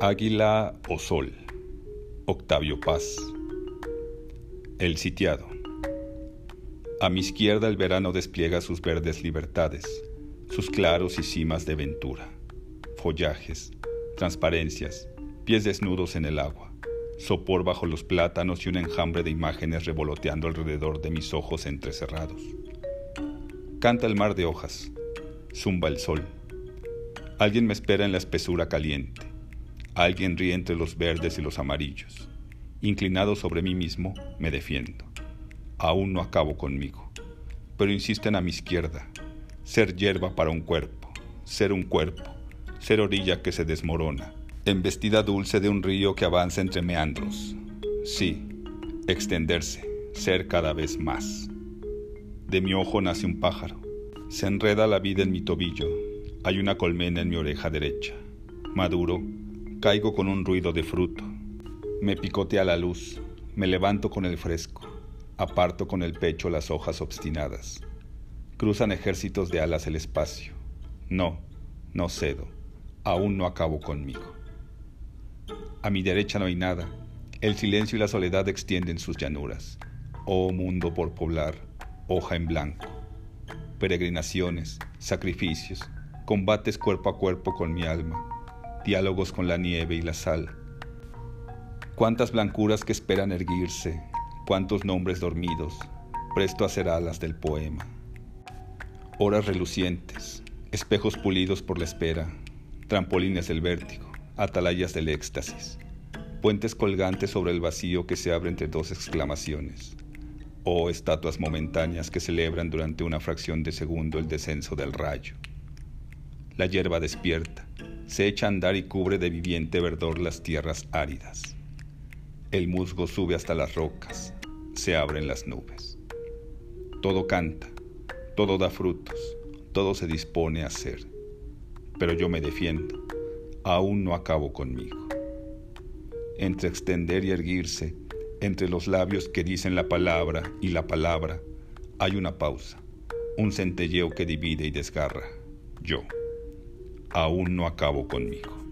Águila o Sol, Octavio Paz. El sitiado. A mi izquierda el verano despliega sus verdes libertades, sus claros y cimas de ventura, follajes, transparencias, pies desnudos en el agua, sopor bajo los plátanos y un enjambre de imágenes revoloteando alrededor de mis ojos entrecerrados. Canta el mar de hojas, zumba el sol. Alguien me espera en la espesura caliente. Alguien ríe entre los verdes y los amarillos. Inclinado sobre mí mismo, me defiendo. Aún no acabo conmigo, pero insisten a mi izquierda. Ser hierba para un cuerpo, ser un cuerpo, ser orilla que se desmorona, embestida dulce de un río que avanza entre meandros. Sí, extenderse, ser cada vez más. De mi ojo nace un pájaro. Se enreda la vida en mi tobillo. Hay una colmena en mi oreja derecha. Maduro, caigo con un ruido de fruto. Me picotea la luz. Me levanto con el fresco. Aparto con el pecho las hojas obstinadas. Cruzan ejércitos de alas el espacio. No, no cedo. Aún no acabo conmigo. A mi derecha no hay nada. El silencio y la soledad extienden sus llanuras. Oh mundo por poblar, hoja en blanco. Peregrinaciones, sacrificios, combates cuerpo a cuerpo con mi alma, diálogos con la nieve y la sal. Cuántas blancuras que esperan erguirse, cuántos nombres dormidos, presto a ser alas del poema. Horas relucientes, espejos pulidos por la espera, trampolines del vértigo, atalayas del éxtasis, puentes colgantes sobre el vacío que se abre entre dos exclamaciones o estatuas momentáneas que celebran durante una fracción de segundo el descenso del rayo. La hierba despierta, se echa a andar y cubre de viviente verdor las tierras áridas. El musgo sube hasta las rocas, se abren las nubes. Todo canta, todo da frutos, todo se dispone a ser. Pero yo me defiendo, aún no acabo conmigo. Entre extender y erguirse, entre los labios que dicen la palabra y la palabra hay una pausa, un centelleo que divide y desgarra. Yo aún no acabo conmigo.